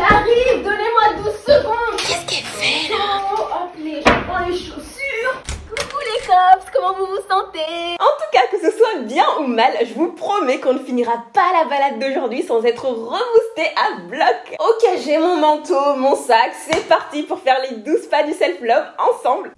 J'arrive, donnez-moi 12 secondes. Qu'est-ce qu'elle fait là Oh, hop, les, je prends les chaussures. Coucou les cops, comment vous vous sentez? En tout cas, que ce soit bien ou mal, je vous promets qu'on ne finira pas la balade d'aujourd'hui sans être reboosté à bloc. Ok, j'ai mon manteau, mon sac, c'est parti pour faire les 12 pas du self-love ensemble.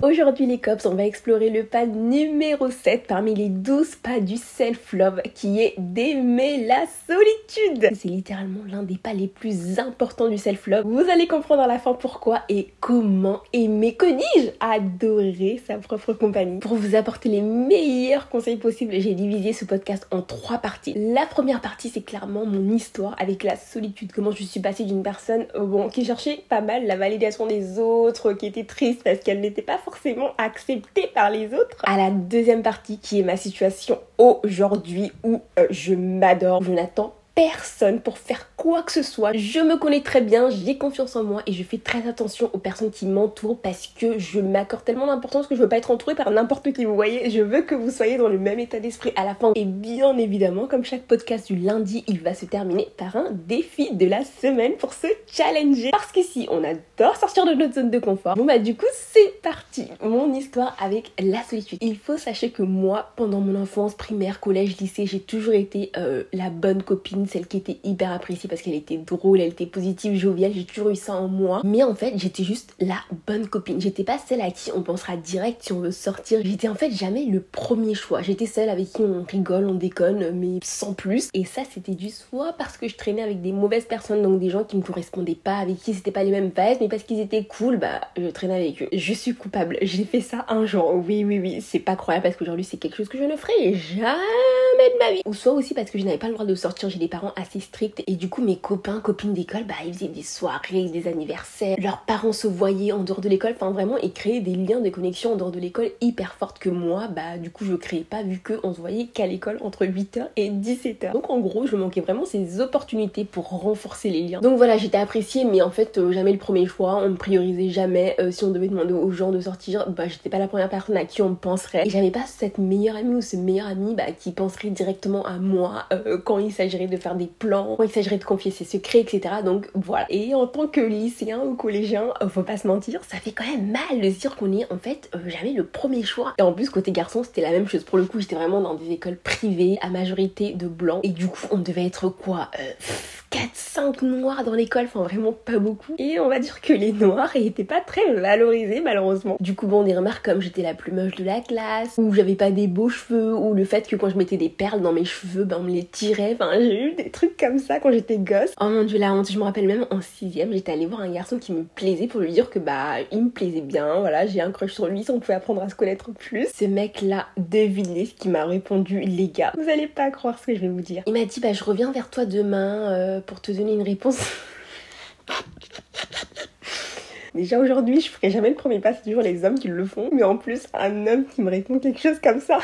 Aujourd'hui les cops, on va explorer le pas numéro 7 parmi les 12 pas du self-love qui est d'aimer la solitude. C'est littéralement l'un des pas les plus importants du self-love. Vous allez comprendre à la fin pourquoi et comment aimer, que dis-je, adorer sa propre compagnie. Pour vous apporter les meilleurs conseils possibles, j'ai divisé ce podcast en trois parties. La première partie, c'est clairement mon histoire avec la solitude. Comment je suis passée d'une personne bon, qui cherchait pas mal la validation des autres, qui était triste parce qu'elle n'était pas forcément acceptée par les autres, à la deuxième partie qui est ma situation aujourd'hui où euh, je m'adore, je n'attends personne pour faire quoi que ce soit. Je me connais très bien, j'ai confiance en moi et je fais très attention aux personnes qui m'entourent parce que je m'accorde tellement d'importance que je veux pas être entourée par n'importe qui. Vous voyez, je veux que vous soyez dans le même état d'esprit à la fin. Et bien évidemment, comme chaque podcast du lundi, il va se terminer par un défi de la semaine pour se challenger. Parce qu'ici, on adore sortir de notre zone de confort. Bon bah du coup, c'est parti. Mon histoire avec la solitude. Il faut sachez que moi, pendant mon enfance, primaire, collège, lycée, j'ai toujours été euh, la bonne copine celle qui était hyper appréciée parce qu'elle était drôle, elle était positive, joviale, j'ai toujours eu ça en moi. Mais en fait, j'étais juste la bonne copine. J'étais pas celle à qui on pensera direct si on veut sortir. J'étais en fait jamais le premier choix. J'étais celle avec qui on rigole, on déconne, mais sans plus. Et ça, c'était du soit parce que je traînais avec des mauvaises personnes, donc des gens qui me correspondaient pas, avec qui c'était pas les mêmes vibes, mais parce qu'ils étaient cool, bah je traînais avec eux. Je suis coupable. J'ai fait ça un jour. Oui, oui, oui. C'est pas croyable parce qu'aujourd'hui c'est quelque chose que je ne ferai jamais de ma vie. Ou soit aussi parce que je n'avais pas le droit de sortir. J'ai des assez stricts et du coup mes copains, copines d'école, bah ils faisaient des soirées, des anniversaires. Leurs parents se voyaient en dehors de l'école. Enfin vraiment, ils créaient des liens de connexion en dehors de l'école hyper fortes que moi, bah du coup je créais pas vu que on se voyait qu'à l'école entre 8h et 17h. Donc en gros, je manquais vraiment ces opportunités pour renforcer les liens. Donc voilà, j'étais appréciée, mais en fait euh, jamais le premier choix. On me priorisait jamais. Euh, si on devait demander aux gens de sortir, bah j'étais pas la première personne à qui on penserait. Et j'avais pas cette meilleure amie ou ce meilleur ami bah, qui penserait directement à moi euh, quand il s'agirait de faire des plans, il s'agirait de confier ses secrets, etc. Donc voilà. Et en tant que lycéen ou collégien, euh, faut pas se mentir, ça fait quand même mal de dire qu'on est en fait euh, jamais le premier choix. Et en plus, côté garçon, c'était la même chose. Pour le coup, j'étais vraiment dans des écoles privées à majorité de blancs. Et du coup, on devait être quoi 4-5 noirs dans l'école, enfin vraiment pas beaucoup. Et on va dire que les noirs étaient pas très valorisés malheureusement. Du coup bon des remarques comme j'étais la plus moche de la classe, ou j'avais pas des beaux cheveux, ou le fait que quand je mettais des perles dans mes cheveux, ben on me les tirait. Enfin j'ai eu des trucs comme ça quand j'étais gosse. Oh mon dieu la honte, je me rappelle même en sixième, j'étais allée voir un garçon qui me plaisait pour lui dire que bah il me plaisait bien, voilà j'ai un crush sur lui, si on pouvait apprendre à se connaître plus. Ce mec là, devinez ce qui m'a répondu les gars. Vous allez pas croire ce que je vais vous dire. Il m'a dit bah je reviens vers toi demain euh, pour te donner une réponse. Déjà aujourd'hui, je ferai jamais le premier pas, c'est toujours les hommes qui le font. Mais en plus, un homme qui me répond quelque chose comme ça.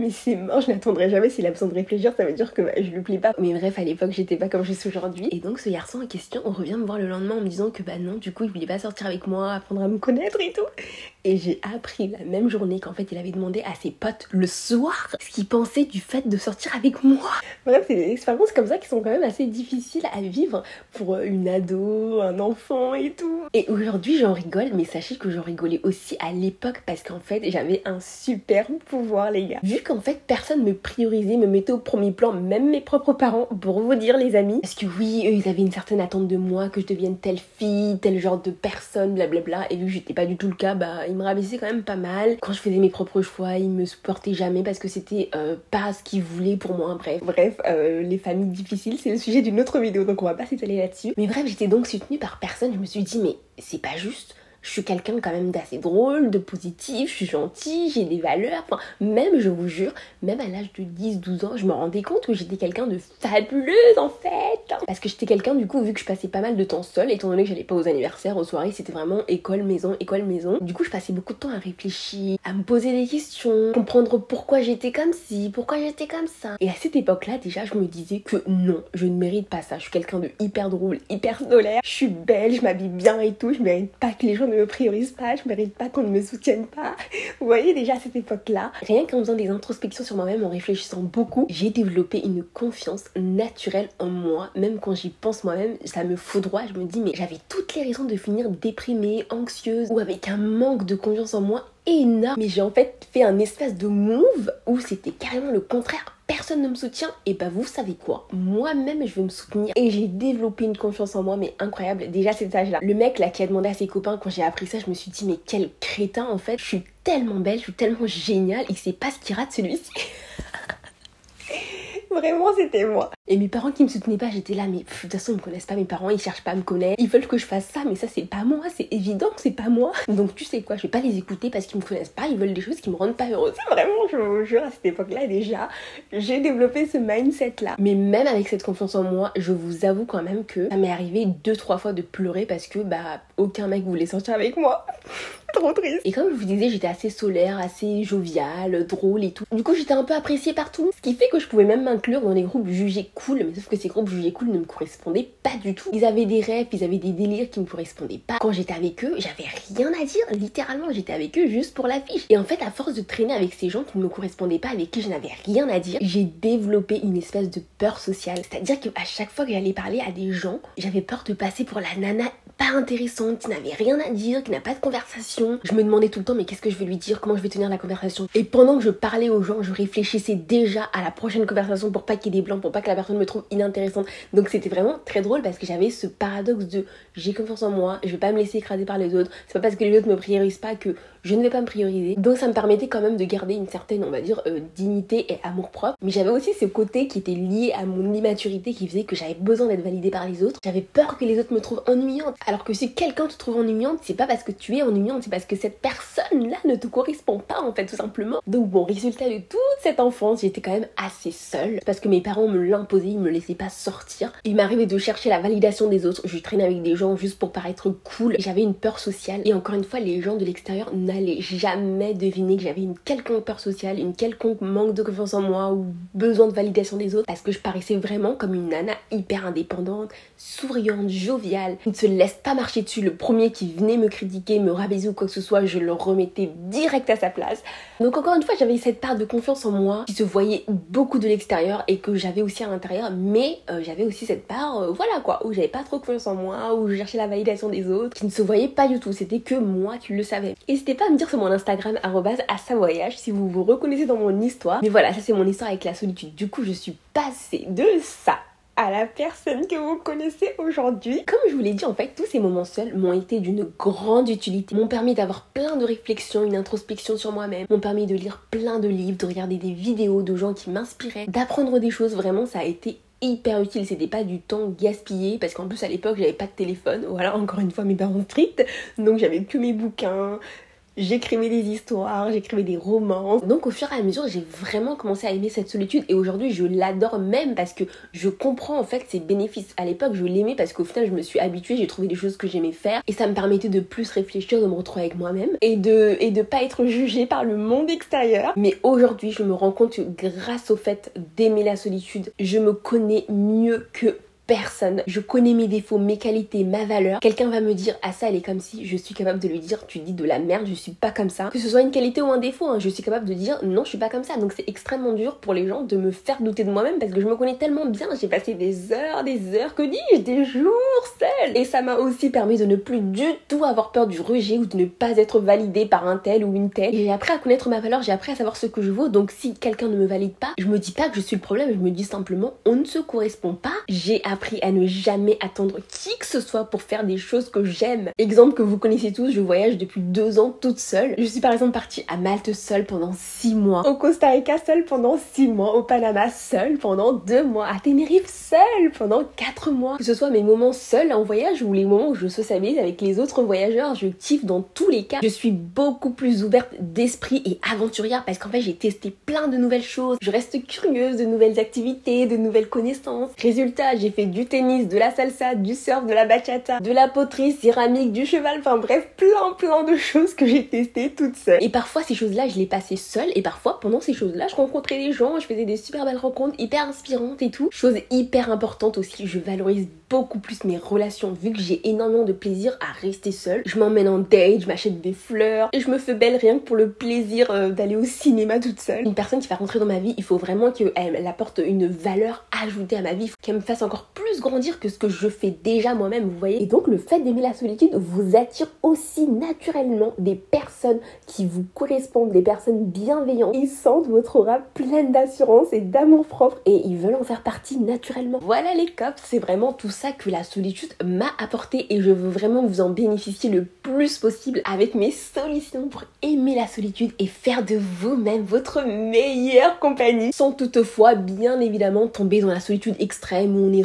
Mais c'est mort, je n'attendrai jamais s'il a besoin de réfléchir, ça veut dire que bah, je lui plais pas. Mais bref, à l'époque, j'étais pas comme je suis aujourd'hui. Et donc, ce garçon en question, on revient me voir le lendemain en me disant que bah non, du coup, il voulait pas sortir avec moi, apprendre à me connaître et tout. Et j'ai appris la même journée qu'en fait, il avait demandé à ses potes le soir ce qu'ils pensaient du fait de sortir avec moi. Bref, c'est des expériences comme ça qui sont quand même assez difficiles à vivre pour une ado, un enfant et tout. Et aujourd'hui, j'en rigole, mais sachez que j'en rigolais aussi à l'époque parce qu'en fait, j'avais un super pouvoir, les gars. Vu qu'en fait, personne me priorisait, me mettait au premier plan, même mes propres parents, pour vous dire, les amis. Parce que oui, eux, ils avaient une certaine attente de moi, que je devienne telle fille, tel genre de personne, blablabla. Et vu que j'étais pas du tout le cas, bah, ils me rabaissaient quand même pas mal. Quand je faisais mes propres choix, ils me supportaient jamais parce que c'était euh, pas ce qu'ils voulaient pour moi. Bref, bref, euh, les familles difficiles, c'est le sujet d'une autre vidéo, donc on va pas s'étaler là-dessus. Mais bref, j'étais donc soutenue par personne. Je me suis dit, mais c'est pas juste je suis quelqu'un quand même d'assez drôle, de positif, je suis gentille, j'ai des valeurs. Enfin, même, je vous jure, même à l'âge de 10-12 ans, je me rendais compte que j'étais quelqu'un de fabuleuse en fait. Parce que j'étais quelqu'un, du coup, vu que je passais pas mal de temps seule, étant donné que j'allais pas aux anniversaires, aux soirées, c'était vraiment école, maison, école, maison. Du coup, je passais beaucoup de temps à réfléchir, à me poser des questions, comprendre pourquoi j'étais comme ci, pourquoi j'étais comme ça. Et à cette époque-là, déjà, je me disais que non, je ne mérite pas ça. Je suis quelqu'un de hyper drôle, hyper solaire. Je suis belle, je m'habille bien et tout. Je mérite pas que les gens ne me priorise pas, je mérite pas qu'on ne me soutienne pas. Vous voyez déjà à cette époque-là, rien qu'en faisant des introspections sur moi-même, en réfléchissant beaucoup, j'ai développé une confiance naturelle en moi. Même quand j'y pense moi-même, ça me droit. Je me dis, mais j'avais toutes les raisons de finir déprimée, anxieuse ou avec un manque de confiance en moi énorme. Mais j'ai en fait fait un espèce de move où c'était carrément le contraire personne ne me soutient, et bah vous savez quoi Moi-même je veux me soutenir et j'ai développé une confiance en moi mais incroyable déjà cet âge là. Le mec là qui a demandé à ses copains quand j'ai appris ça, je me suis dit mais quel crétin en fait, je suis tellement belle, je suis tellement géniale, il sait pas ce qu'il rate celui-ci. Vraiment, c'était moi. Et mes parents qui me soutenaient pas, j'étais là, mais de toute façon, ils me connaissent pas, mes parents, ils cherchent pas à me connaître. Ils veulent que je fasse ça, mais ça, c'est pas moi, c'est évident que c'est pas moi. Donc, tu sais quoi, je vais pas les écouter parce qu'ils me connaissent pas, ils veulent des choses qui me rendent pas heureuse. Vraiment, je vous jure, à cette époque-là, déjà, j'ai développé ce mindset-là. Mais même avec cette confiance en moi, je vous avoue quand même que ça m'est arrivé deux, trois fois de pleurer parce que, bah, aucun mec voulait sortir avec moi. Trop triste. Et comme je vous disais, j'étais assez solaire, assez joviale, drôle et tout. Du coup, j'étais un peu appréciée partout. Ce qui fait que je pouvais même dans les groupes jugés cool. Mais sauf que ces groupes jugés cool ne me correspondaient pas du tout. Ils avaient des rêves, ils avaient des délires qui me correspondaient pas. Quand j'étais avec eux, j'avais rien à dire. Littéralement, j'étais avec eux juste pour la fiche. Et en fait, à force de traîner avec ces gens qui ne me correspondaient pas, avec qui je n'avais rien à dire, j'ai développé une espèce de peur sociale. C'est-à-dire qu'à chaque fois que j'allais parler à des gens, j'avais peur de passer pour la nana pas intéressante, qui n'avait rien à dire, qui n'a pas de conversation. Je me demandais tout le temps mais qu'est-ce que je vais lui dire, comment je vais tenir la conversation? Et pendant que je parlais aux gens, je réfléchissais déjà à la prochaine conversation pour pas qu'il y ait des blancs, pour pas que la personne me trouve inintéressante. Donc c'était vraiment très drôle parce que j'avais ce paradoxe de j'ai confiance en moi, je vais pas me laisser écraser par les autres. C'est pas parce que les autres me priorisent pas que je ne vais pas me prioriser. Donc ça me permettait quand même de garder une certaine, on va dire, euh, dignité et amour propre. Mais j'avais aussi ce côté qui était lié à mon immaturité qui faisait que j'avais besoin d'être validée par les autres. J'avais peur que les autres me trouvent ennuyante. Alors que si quelqu'un te trouve ennuyante, c'est pas parce que tu es ennuyante, c'est parce que cette personne-là ne te correspond pas en fait tout simplement. Donc bon, résultat de toute cette enfance, j'étais quand même assez seule parce que mes parents me l'imposaient, ils me laissaient pas sortir. Il m'arrivait de chercher la validation des autres. Je traînais avec des gens juste pour paraître cool. J'avais une peur sociale et encore une fois, les gens de l'extérieur n'allait jamais deviner que j'avais une quelconque peur sociale, une quelconque manque de confiance en moi ou besoin de validation des autres parce que je paraissais vraiment comme une nana hyper indépendante, souriante, joviale, qui ne se laisse pas marcher dessus. Le premier qui venait me critiquer, me rabaisser ou quoi que ce soit, je le remettais direct à sa place. Donc encore une fois, j'avais cette part de confiance en moi qui se voyait beaucoup de l'extérieur et que j'avais aussi à l'intérieur, mais euh, j'avais aussi cette part, euh, voilà quoi, où j'avais pas trop confiance en moi, où je cherchais la validation des autres, qui ne se voyait pas du tout. C'était que moi qui le savais. N'hésitez pas à me dire mon Instagram à sa voyage si vous vous reconnaissez dans mon histoire. Mais voilà, ça c'est mon histoire avec la solitude. Du coup, je suis passée de ça à la personne que vous connaissez aujourd'hui. Comme je vous l'ai dit, en fait, tous ces moments seuls m'ont été d'une grande utilité. M'ont permis d'avoir plein de réflexions, une introspection sur moi-même. M'ont permis de lire plein de livres, de regarder des vidéos de gens qui m'inspiraient, d'apprendre des choses. Vraiment, ça a été hyper utile, c'était pas du temps gaspillé parce qu'en plus à l'époque j'avais pas de téléphone, voilà encore une fois mes parents stricts, donc j'avais que mes bouquins, J'écrivais des histoires, j'écrivais des romans. Donc au fur et à mesure, j'ai vraiment commencé à aimer cette solitude et aujourd'hui, je l'adore même parce que je comprends en fait ses bénéfices. À l'époque, je l'aimais parce qu'au final, je me suis habituée, j'ai trouvé des choses que j'aimais faire et ça me permettait de plus réfléchir, de me retrouver avec moi-même et de et de pas être jugée par le monde extérieur. Mais aujourd'hui, je me rends compte que grâce au fait d'aimer la solitude, je me connais mieux que personne. Je connais mes défauts, mes qualités, ma valeur. Quelqu'un va me dire ah ça elle est comme si, je suis capable de lui dire tu dis de la merde, je suis pas comme ça. Que ce soit une qualité ou un défaut, hein, je suis capable de dire non je suis pas comme ça. Donc c'est extrêmement dur pour les gens de me faire douter de moi-même parce que je me connais tellement bien. J'ai passé des heures, des heures, que dis-je, des jours seule. Et ça m'a aussi permis de ne plus du tout avoir peur du rejet ou de ne pas être validée par un tel ou une telle. J'ai appris à connaître ma valeur, j'ai appris à savoir ce que je vaux. Donc si quelqu'un ne me valide pas, je me dis pas que je suis le problème, je me dis simplement on ne se correspond pas. J'ai appris à ne jamais attendre qui que ce soit pour faire des choses que j'aime. Exemple que vous connaissez tous, je voyage depuis deux ans toute seule. Je suis par exemple partie à Malte seule pendant six mois, au Costa Rica seule pendant six mois, au Panama seule pendant deux mois, à Tenerife seule pendant quatre mois. Que ce soit mes moments seuls en voyage ou les moments où je socialise avec les autres voyageurs, je kiffe dans tous les cas. Je suis beaucoup plus ouverte d'esprit et aventurière parce qu'en fait j'ai testé plein de nouvelles choses. Je reste curieuse de nouvelles activités, de nouvelles connaissances. Résultat, j'ai fait du tennis, de la salsa, du surf, de la bachata, de la poterie, céramique, du cheval, enfin bref, plein plein de choses que j'ai testées toute seule. Et parfois ces choses-là, je les passais seule et parfois pendant ces choses-là, je rencontrais des gens, je faisais des super belles rencontres hyper inspirantes et tout. Chose hyper importante aussi, je valorise beaucoup plus mes relations vu que j'ai énormément de plaisir à rester seule. Je m'emmène en date, je m'achète des fleurs et je me fais belle rien que pour le plaisir euh, d'aller au cinéma toute seule. Une personne qui va rentrer dans ma vie, il faut vraiment qu'elle apporte une valeur ajoutée à ma vie, qu'elle me fasse encore plus grandir que ce que je fais déjà moi-même, vous voyez. Et donc le fait d'aimer la solitude vous attire aussi naturellement des personnes qui vous correspondent, des personnes bienveillantes. Ils sentent votre aura pleine d'assurance et d'amour propre et ils veulent en faire partie naturellement. Voilà les cops, c'est vraiment tout ça que la solitude m'a apporté et je veux vraiment vous en bénéficier le plus possible avec mes solutions pour aimer la solitude et faire de vous-même votre meilleure compagnie sans toutefois bien évidemment tomber dans la solitude extrême où on est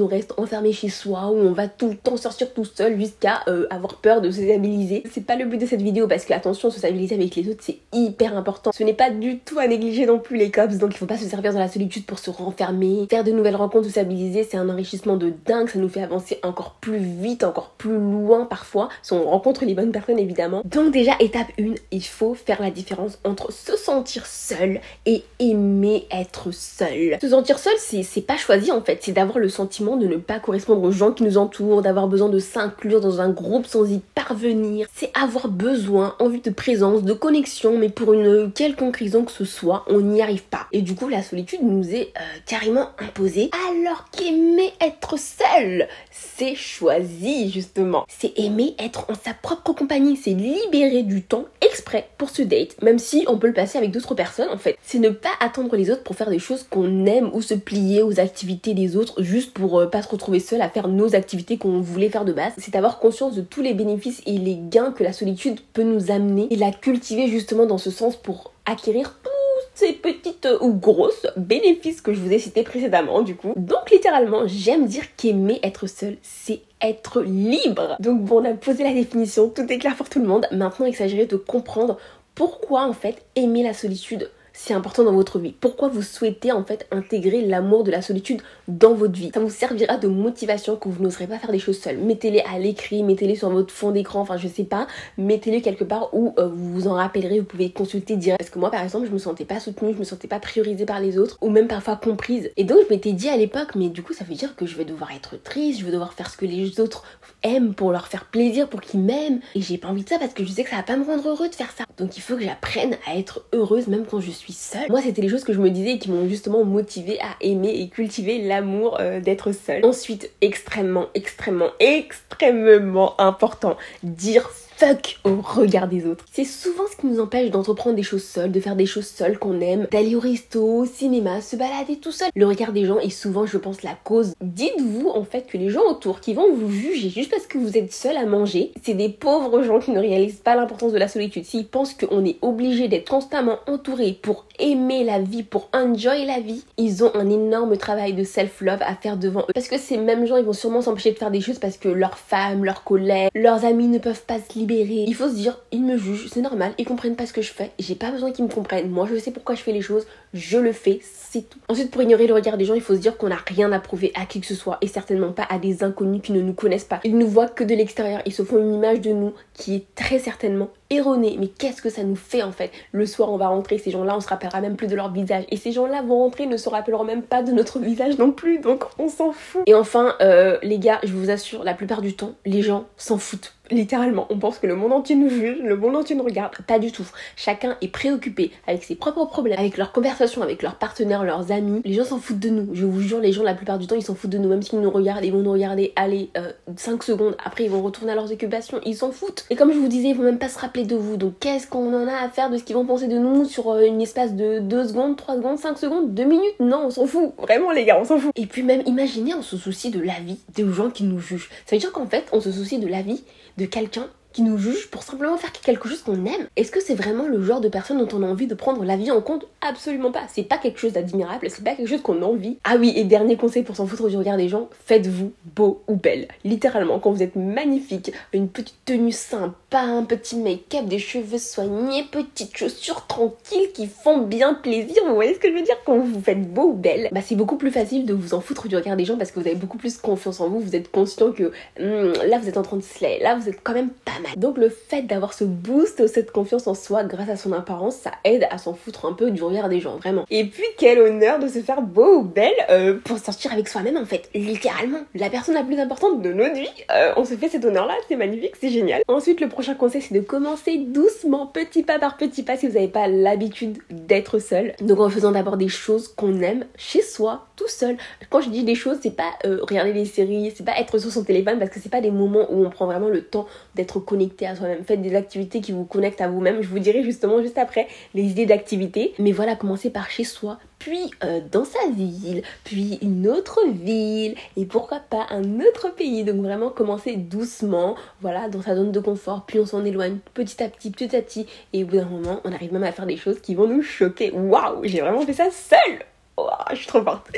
on reste enfermé chez soi, où on va tout le temps sortir tout seul jusqu'à euh, avoir peur de se stabiliser. C'est pas le but de cette vidéo parce que attention, se stabiliser avec les autres c'est hyper important. Ce n'est pas du tout à négliger non plus les cops donc il faut pas se servir dans la solitude pour se renfermer. Faire de nouvelles rencontres, se stabiliser, c'est un enrichissement de dingue, ça nous fait avancer encore plus vite, encore plus loin parfois si on rencontre les bonnes personnes évidemment. Donc déjà étape 1, il faut faire la différence entre se sentir seul et aimer être seul. Se sentir seul, c'est pas choisi en fait, c'est d'avoir le sentiment de ne pas correspondre aux gens qui nous entourent, d'avoir besoin de s'inclure dans un groupe sans y parvenir. C'est avoir besoin, envie de présence, de connexion, mais pour une quelconque raison que ce soit, on n'y arrive pas. Et du coup, la solitude nous est euh, carrément imposée, alors qu'aimer être seul, c'est choisi justement. C'est aimer être en sa propre compagnie, c'est libérer du temps exprès pour ce date, même si on peut le passer avec d'autres personnes en fait. C'est ne pas attendre les autres pour faire des choses qu'on aime ou se plier aux activités des autres juste pour euh, pas se retrouver seul à faire nos activités qu'on voulait faire de base. C'est avoir conscience de tous les bénéfices et les gains que la solitude peut nous amener et la cultiver justement dans ce sens pour acquérir tous ces petites ou grosses bénéfices que je vous ai cités précédemment du coup. Donc littéralement, j'aime dire qu'aimer être seul, c'est être libre. Donc bon, on a posé la définition, tout est clair pour tout le monde. Maintenant, il s'agirait de comprendre pourquoi en fait aimer la solitude c'est important dans votre vie. Pourquoi vous souhaitez en fait intégrer l'amour de la solitude dans votre vie? Ça vous servira de motivation que vous n'oserez pas faire des choses seul. Mettez-les à l'écrit, mettez-les sur votre fond d'écran, enfin je sais pas, mettez-les quelque part où euh, vous vous en rappellerez, vous pouvez consulter direct. Parce que moi par exemple, je me sentais pas soutenue, je me sentais pas priorisée par les autres, ou même parfois comprise. Et donc je m'étais dit à l'époque, mais du coup ça veut dire que je vais devoir être triste, je vais devoir faire ce que les autres aiment pour leur faire plaisir, pour qu'ils m'aiment. Et j'ai pas envie de ça parce que je sais que ça va pas me rendre heureux de faire ça. Donc il faut que j'apprenne à être heureuse même quand je suis seule. Moi c'était les choses que je me disais et qui m'ont justement motivée à aimer et cultiver l'amour euh, d'être seule. Ensuite, extrêmement, extrêmement, extrêmement important, dire fuck au regard des autres. C'est souvent ce qui nous empêche d'entreprendre des choses seules, de faire des choses seules qu'on aime, d'aller au resto, au cinéma, se balader tout seul. Le regard des gens est souvent, je pense, la cause. Dites-vous en fait que les gens autour qui vont vous juger juste parce que vous êtes seul à manger, c'est des pauvres gens qui ne réalisent pas l'importance de la solitude. S'ils pensent qu'on est obligé d'être constamment entouré pour aimer la vie, pour enjoy la vie, ils ont un énorme travail de self-love à faire devant eux. Parce que ces mêmes gens, ils vont sûrement s'empêcher de faire des choses parce que leurs femmes, leurs collègues, leurs amis ne peuvent pas se libérer il faut se dire, ils me jugent, c'est normal, ils comprennent pas ce que je fais, j'ai pas besoin qu'ils me comprennent. Moi, je sais pourquoi je fais les choses, je le fais, c'est tout. Ensuite, pour ignorer le regard des gens, il faut se dire qu'on n'a rien à prouver à qui que ce soit et certainement pas à des inconnus qui ne nous connaissent pas. Ils nous voient que de l'extérieur, ils se font une image de nous qui est très certainement erronée. Mais qu'est-ce que ça nous fait en fait? Le soir, on va rentrer, ces gens-là, on se rappellera même plus de leur visage. Et ces gens-là vont rentrer, ne se rappelleront même pas de notre visage non plus, donc on s'en fout. Et enfin, euh, les gars, je vous assure, la plupart du temps, les gens s'en foutent littéralement, on pense que le monde entier nous juge, le monde entier nous regarde. Pas du tout. Chacun est préoccupé avec ses propres problèmes, avec leurs conversations, avec leurs partenaires, leurs amis. Les gens s'en foutent de nous. Je vous jure, les gens, la plupart du temps, ils s'en foutent de nous. Même s'ils nous regardent, ils vont nous regarder, aller 5 euh, secondes. Après, ils vont retourner à leurs occupations. Ils s'en foutent. Et comme je vous disais, ils vont même pas se rappeler de vous. Donc, qu'est-ce qu'on en a à faire de ce qu'ils vont penser de nous sur euh, une espace de 2 secondes, 3 secondes, 5 secondes, 2 minutes? Non, on s'en fout. Vraiment, les gars, on s'en fout. Et puis, même, imaginez, on se soucie de la vie des gens qui nous jugent. Ça veut dire qu'en fait, on se soucie de la vie de quelqu'un qui nous juge pour simplement faire quelque chose qu'on aime. Est-ce que c'est vraiment le genre de personne dont on a envie de prendre la vie en compte? Absolument pas. C'est pas quelque chose d'admirable, c'est pas quelque chose qu'on a envie. Ah oui, et dernier conseil pour s'en foutre du regard des gens, faites-vous beau ou belle. Littéralement, quand vous êtes magnifique, une petite tenue sympa, un petit make-up, des cheveux soignés, petites chaussures tranquilles qui font bien plaisir, vous voyez ce que je veux dire? Quand vous vous faites beau ou belle, bah c'est beaucoup plus facile de vous en foutre du regard des gens parce que vous avez beaucoup plus confiance en vous, vous êtes conscient que hmm, là vous êtes en train de slay, là vous êtes quand même pas Donc le fait d'avoir ce boost, cette confiance en soi grâce à son apparence, ça aide à s'en foutre un peu du regard des gens, vraiment. Et puis quel honneur de se faire beau ou belle euh, pour sortir avec soi-même en fait, littéralement. La personne la plus importante de notre vie, euh, on se fait cet honneur là, c'est magnifique, c'est génial. Ensuite le prochain conseil c'est de commencer doucement, petit pas par petit pas si vous n'avez pas l'habitude d'être seul. Donc en faisant d'abord des choses qu'on aime chez soi, tout seul. Quand je dis des choses, c'est pas euh, regarder des séries, c'est pas être sur son téléphone parce que c'est pas des moments où on prend vraiment le temps d'être connecté à soi-même. Faites des activités qui vous connectent à vous-même. Je vous dirai justement juste après les idées d'activités. Mais voilà, commencez par chez soi, puis euh, dans sa ville, puis une autre ville, et pourquoi pas un autre pays. Donc vraiment commencer doucement, voilà, dans sa zone de confort, puis on s'en éloigne petit à petit, petit à petit, et au bout d'un moment, on arrive même à faire des choses qui vont nous choquer. Waouh, j'ai vraiment fait ça seule Oh, je suis trop forte.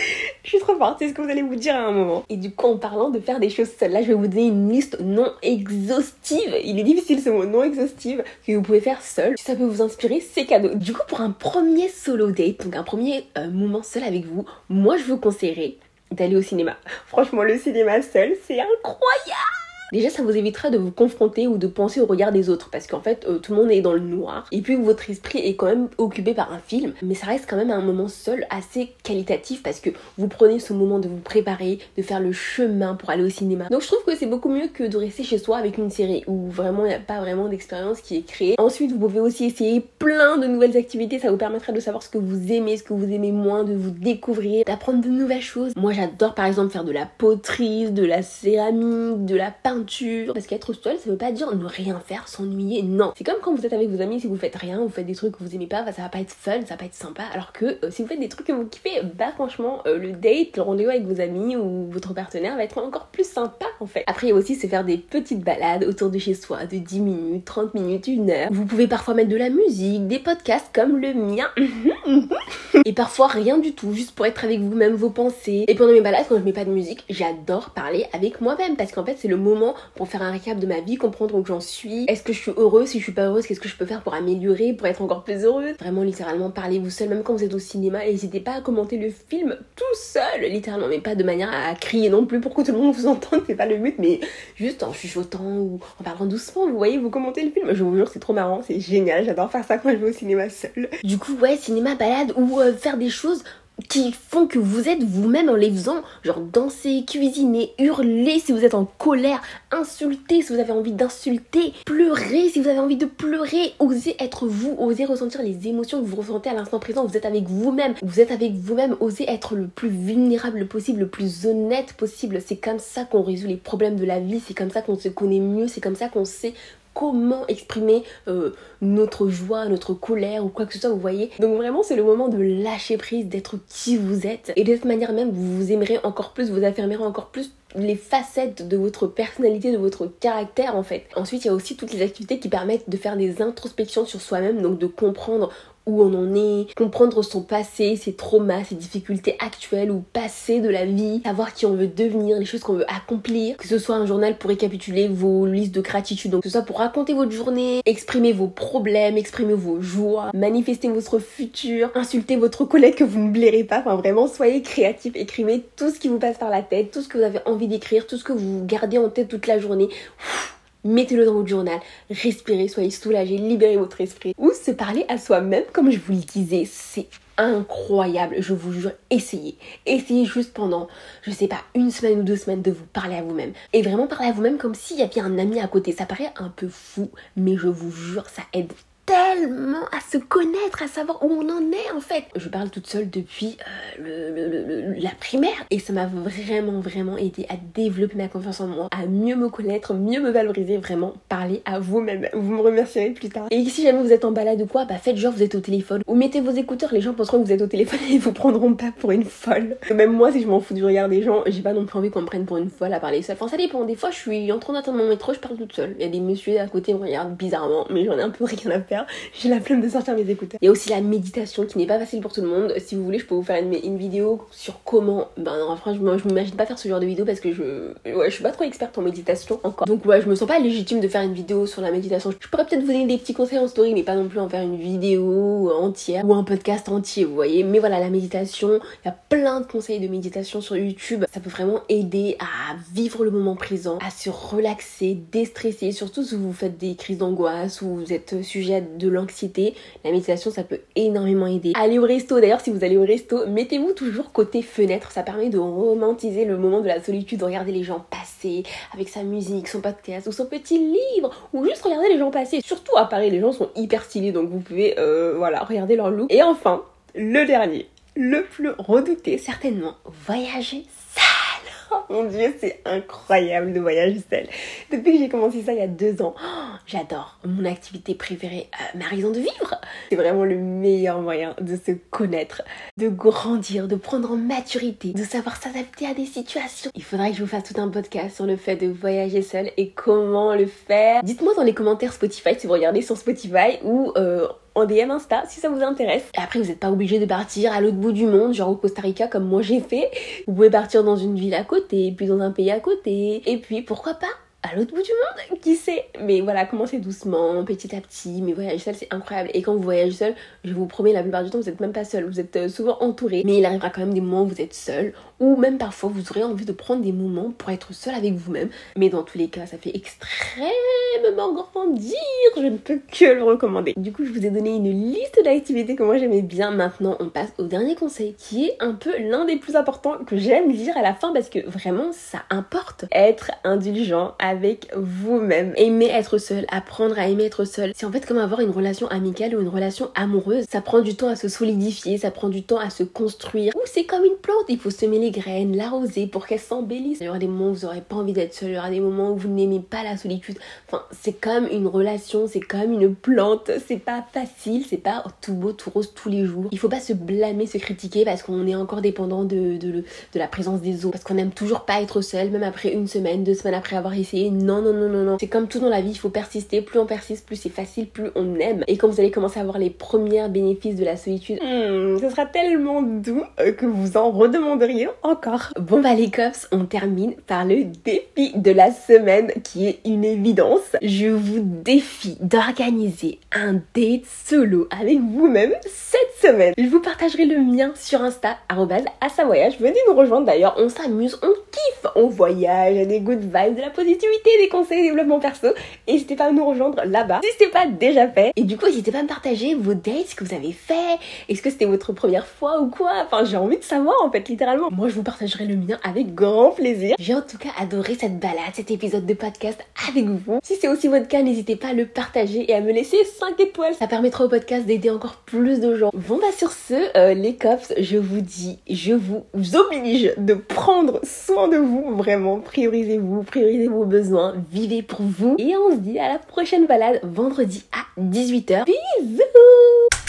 Je suis trop forte, c'est ce que vous allez vous dire à un moment. Et du coup, en parlant de faire des choses seules, là, je vais vous donner une liste non exhaustive. Il est difficile ce mot, non exhaustive, que vous pouvez faire seul. Si ça peut vous inspirer, c'est cadeau. Du coup, pour un premier solo date, donc un premier euh, moment seul avec vous, moi, je vous conseillerais d'aller au cinéma. Franchement, le cinéma seul, c'est incroyable Déjà, ça vous évitera de vous confronter ou de penser au regard des autres parce qu'en fait, euh, tout le monde est dans le noir et puis votre esprit est quand même occupé par un film, mais ça reste quand même un moment seul assez qualitatif parce que vous prenez ce moment de vous préparer, de faire le chemin pour aller au cinéma. Donc je trouve que c'est beaucoup mieux que de rester chez soi avec une série où vraiment il n'y a pas vraiment d'expérience qui est créée. Ensuite, vous pouvez aussi essayer plein de nouvelles activités, ça vous permettra de savoir ce que vous aimez, ce que vous aimez moins, de vous découvrir, d'apprendre de nouvelles choses. Moi, j'adore par exemple faire de la poterie, de la céramique, de la peinture parce qu'être seul, ça veut pas dire ne rien faire, s'ennuyer. Non. C'est comme quand vous êtes avec vos amis, si vous faites rien, vous faites des trucs que vous aimez pas, bah, ça va pas être fun, ça va pas être sympa. Alors que euh, si vous faites des trucs que vous kiffez, bah franchement, euh, le date, le rendez-vous avec vos amis ou votre partenaire va être encore plus sympa en fait. Après, il y a aussi c'est faire des petites balades autour de chez soi de 10 minutes, 30 minutes, 1 heure. Vous pouvez parfois mettre de la musique, des podcasts comme le mien. et parfois rien du tout, juste pour être avec vous-même, vos pensées. Et pendant mes balades, quand je mets pas de musique, j'adore parler avec moi-même parce qu'en fait, c'est le moment pour faire un récap de ma vie, comprendre où j'en suis. Est-ce que je suis heureuse? Si je suis pas heureuse, qu'est-ce que je peux faire pour améliorer, pour être encore plus heureuse? Vraiment, littéralement, parlez-vous seul, même quand vous êtes au cinéma. N'hésitez pas à commenter le film tout seul, littéralement, mais pas de manière à crier non plus pour que tout le monde vous entende, c'est pas le but, mais juste en chuchotant ou en parlant doucement, vous voyez, vous commentez le film. Je vous jure, c'est trop marrant, c'est génial, j'adore faire ça quand je vais au cinéma seul. Du coup, ouais, cinéma, balade ou euh, faire des choses qui font que vous êtes vous-même en les faisant, genre danser, cuisiner, hurler si vous êtes en colère, insulter si vous avez envie d'insulter, pleurer si vous avez envie de pleurer, oser être vous, oser ressentir les émotions que vous ressentez à l'instant présent, vous êtes avec vous-même, vous êtes avec vous-même, oser être le plus vulnérable possible, le plus honnête possible, c'est comme ça qu'on résout les problèmes de la vie, c'est comme ça qu'on se connaît mieux, c'est comme ça qu'on sait comment exprimer euh, notre joie, notre colère ou quoi que ce soit, vous voyez. Donc vraiment c'est le moment de lâcher prise, d'être qui vous êtes. Et de cette manière même, vous vous aimerez encore plus, vous affirmerez encore plus les facettes de votre personnalité, de votre caractère en fait. Ensuite, il y a aussi toutes les activités qui permettent de faire des introspections sur soi-même, donc de comprendre où on en est, comprendre son passé, ses traumas, ses difficultés actuelles ou passées de la vie, savoir qui on veut devenir, les choses qu'on veut accomplir, que ce soit un journal pour récapituler vos listes de gratitude, que ce soit pour raconter votre journée, exprimer vos problèmes, exprimer vos joies, manifester votre futur, insulter votre collègue que vous ne blairez pas, enfin vraiment soyez créatif, écrivez tout ce qui vous passe par la tête, tout ce que vous avez envie d'écrire, tout ce que vous gardez en tête toute la journée mettez-le dans votre journal, respirez, soyez soulagé, libérez votre esprit. Ou se parler à soi-même, comme je vous le disais, c'est incroyable, je vous jure, essayez. Essayez juste pendant, je sais pas, une semaine ou deux semaines de vous parler à vous-même. Et vraiment parler à vous-même comme s'il y avait un ami à côté. Ça paraît un peu fou, mais je vous jure, ça aide tellement à se connaître, à savoir où on en est en fait. Je parle toute seule depuis euh, la primaire et ça m'a vraiment vraiment aidé à développer ma confiance en moi, à mieux me connaître, mieux me valoriser, vraiment parler à vous-même. Vous me remercierez plus tard. Et si jamais vous êtes en balade ou quoi, bah faites genre vous êtes au téléphone ou mettez vos écouteurs, les gens penseront que vous êtes au téléphone et ils vous prendront pas pour une folle. Même moi si je m'en fous du regard des gens, j'ai pas non plus envie qu'on me prenne pour une folle à parler seule. Enfin ça dépend, des fois je suis en train d'attendre mon métro, je parle toute seule. Il y a des messieurs à côté me regardent bizarrement, mais j'en ai un peu rien à faire. J'ai la flemme de sortir mes écouteurs. Il y a aussi la méditation qui n'est pas facile pour tout le monde. Si vous voulez, je peux vous faire une, vidéo sur comment. Ben, franchement, je m'imagine pas faire ce genre de vidéo parce que je. Ouais, je suis pas trop experte en méditation encore. Donc, ouais, je me sens pas légitime de faire une vidéo sur la méditation. Je pourrais peut-être vous donner des petits conseils en story, mais pas non plus en faire une vidéo entière ou un podcast entier, vous voyez. Mais voilà, la méditation, il y a plein de conseils de méditation sur YouTube. Ça peut vraiment aider à vivre le moment présent, à se relaxer, déstresser, surtout si vous faites des crises d'angoisse ou vous êtes sujet à de l'anxiété, la méditation ça peut énormément aider. Aller au resto, d'ailleurs si vous allez au resto, mettez-vous toujours côté fenêtre, ça permet de romantiser le moment de la solitude, de regarder les gens passer avec sa musique, son podcast ou son petit livre, ou juste regarder les gens passer. Surtout à Paris, les gens sont hyper stylés, donc vous pouvez euh, voilà, regarder leur look. Et enfin, le dernier, le plus redouté certainement, voyager mon dieu, c'est incroyable de voyager seul. Depuis que j'ai commencé ça il y a deux ans, oh, j'adore. Mon activité préférée, euh, ma raison de vivre. C'est vraiment le meilleur moyen de se connaître, de grandir, de prendre en maturité, de savoir s'adapter à des situations. Il faudrait que je vous fasse tout un podcast sur le fait de voyager seul et comment le faire. Dites-moi dans les commentaires Spotify si vous regardez sur Spotify ou euh, en DM Insta si ça vous intéresse. Et après, vous n'êtes pas obligé de partir à l'autre bout du monde, genre au Costa Rica comme moi j'ai fait. Vous pouvez partir dans une ville à côté, puis dans un pays à côté. Et puis pourquoi pas à l'autre bout du monde, qui sait Mais voilà, commencez doucement, petit à petit, mais voyager seul c'est incroyable. Et quand vous voyagez seul, je vous promets, la plupart du temps, vous n'êtes même pas seul, vous êtes euh, souvent entouré. Mais il arrivera quand même des moments où vous êtes seul, ou même parfois vous aurez envie de prendre des moments pour être seul avec vous-même. Mais dans tous les cas, ça fait extrêmement grandir, je ne peux que le recommander. Du coup, je vous ai donné une liste d'activités que moi j'aimais bien. Maintenant, on passe au dernier conseil, qui est un peu l'un des plus importants que j'aime dire à la fin parce que vraiment ça importe. Être indulgent vous-même. Aimer être seul, apprendre à aimer être seul. C'est en fait comme avoir une relation amicale ou une relation amoureuse. Ça prend du temps à se solidifier, ça prend du temps à se construire. Ou c'est comme une plante, il faut semer les graines, l'arroser pour qu'elle s'embellisse. Il y aura des moments où vous n'aurez pas envie d'être seul, il y aura des moments où vous n'aimez pas la solitude. Enfin, c'est comme une relation, c'est comme une plante. C'est pas facile, c'est pas tout beau, tout rose tous les jours. Il faut pas se blâmer, se critiquer parce qu'on est encore dépendant de, de, de la présence des autres. Parce qu'on n'aime toujours pas être seul, même après une semaine, deux semaines après avoir essayé. Non, non, non, non, non. C'est comme tout dans la vie, il faut persister. Plus on persiste, plus c'est facile, plus on aime. Et quand vous allez commencer à voir les premiers bénéfices de la solitude, hmm, ce sera tellement doux euh, que vous en redemanderiez encore. Bon bah les cops, on termine par le défi de la semaine qui est une évidence. Je vous défie d'organiser un date solo avec vous-même cette semaine. Je vous partagerai le mien sur Insta, à sa voyage. Venez nous rejoindre d'ailleurs, on s'amuse, on kiffe, on voyage, a des good vibes, de la positivité, des conseils, développement perso. N'hésitez pas à nous rejoindre là-bas si c'est pas déjà fait. Et du coup, n'hésitez pas à me partager vos dates, ce que vous avez fait. Est-ce que c'était votre première fois ou quoi? Enfin, j'ai envie de savoir en fait, littéralement. Moi, je vous partagerai le mien avec grand plaisir. J'ai en tout cas adoré cette balade, cet épisode de podcast avec vous. Si c'est aussi votre cas, n'hésitez pas à le partager et à me laisser 5 étoiles. Ça permettra au podcast d'aider encore plus de gens. Bon bah sur ce, euh, les cops, je vous dis, je vous oblige de prendre soin de vous. Vraiment, priorisez-vous, priorisez vos besoins, vivez pour vous. Et on se dit à la prochaine balade vendredi à 18h. Bisous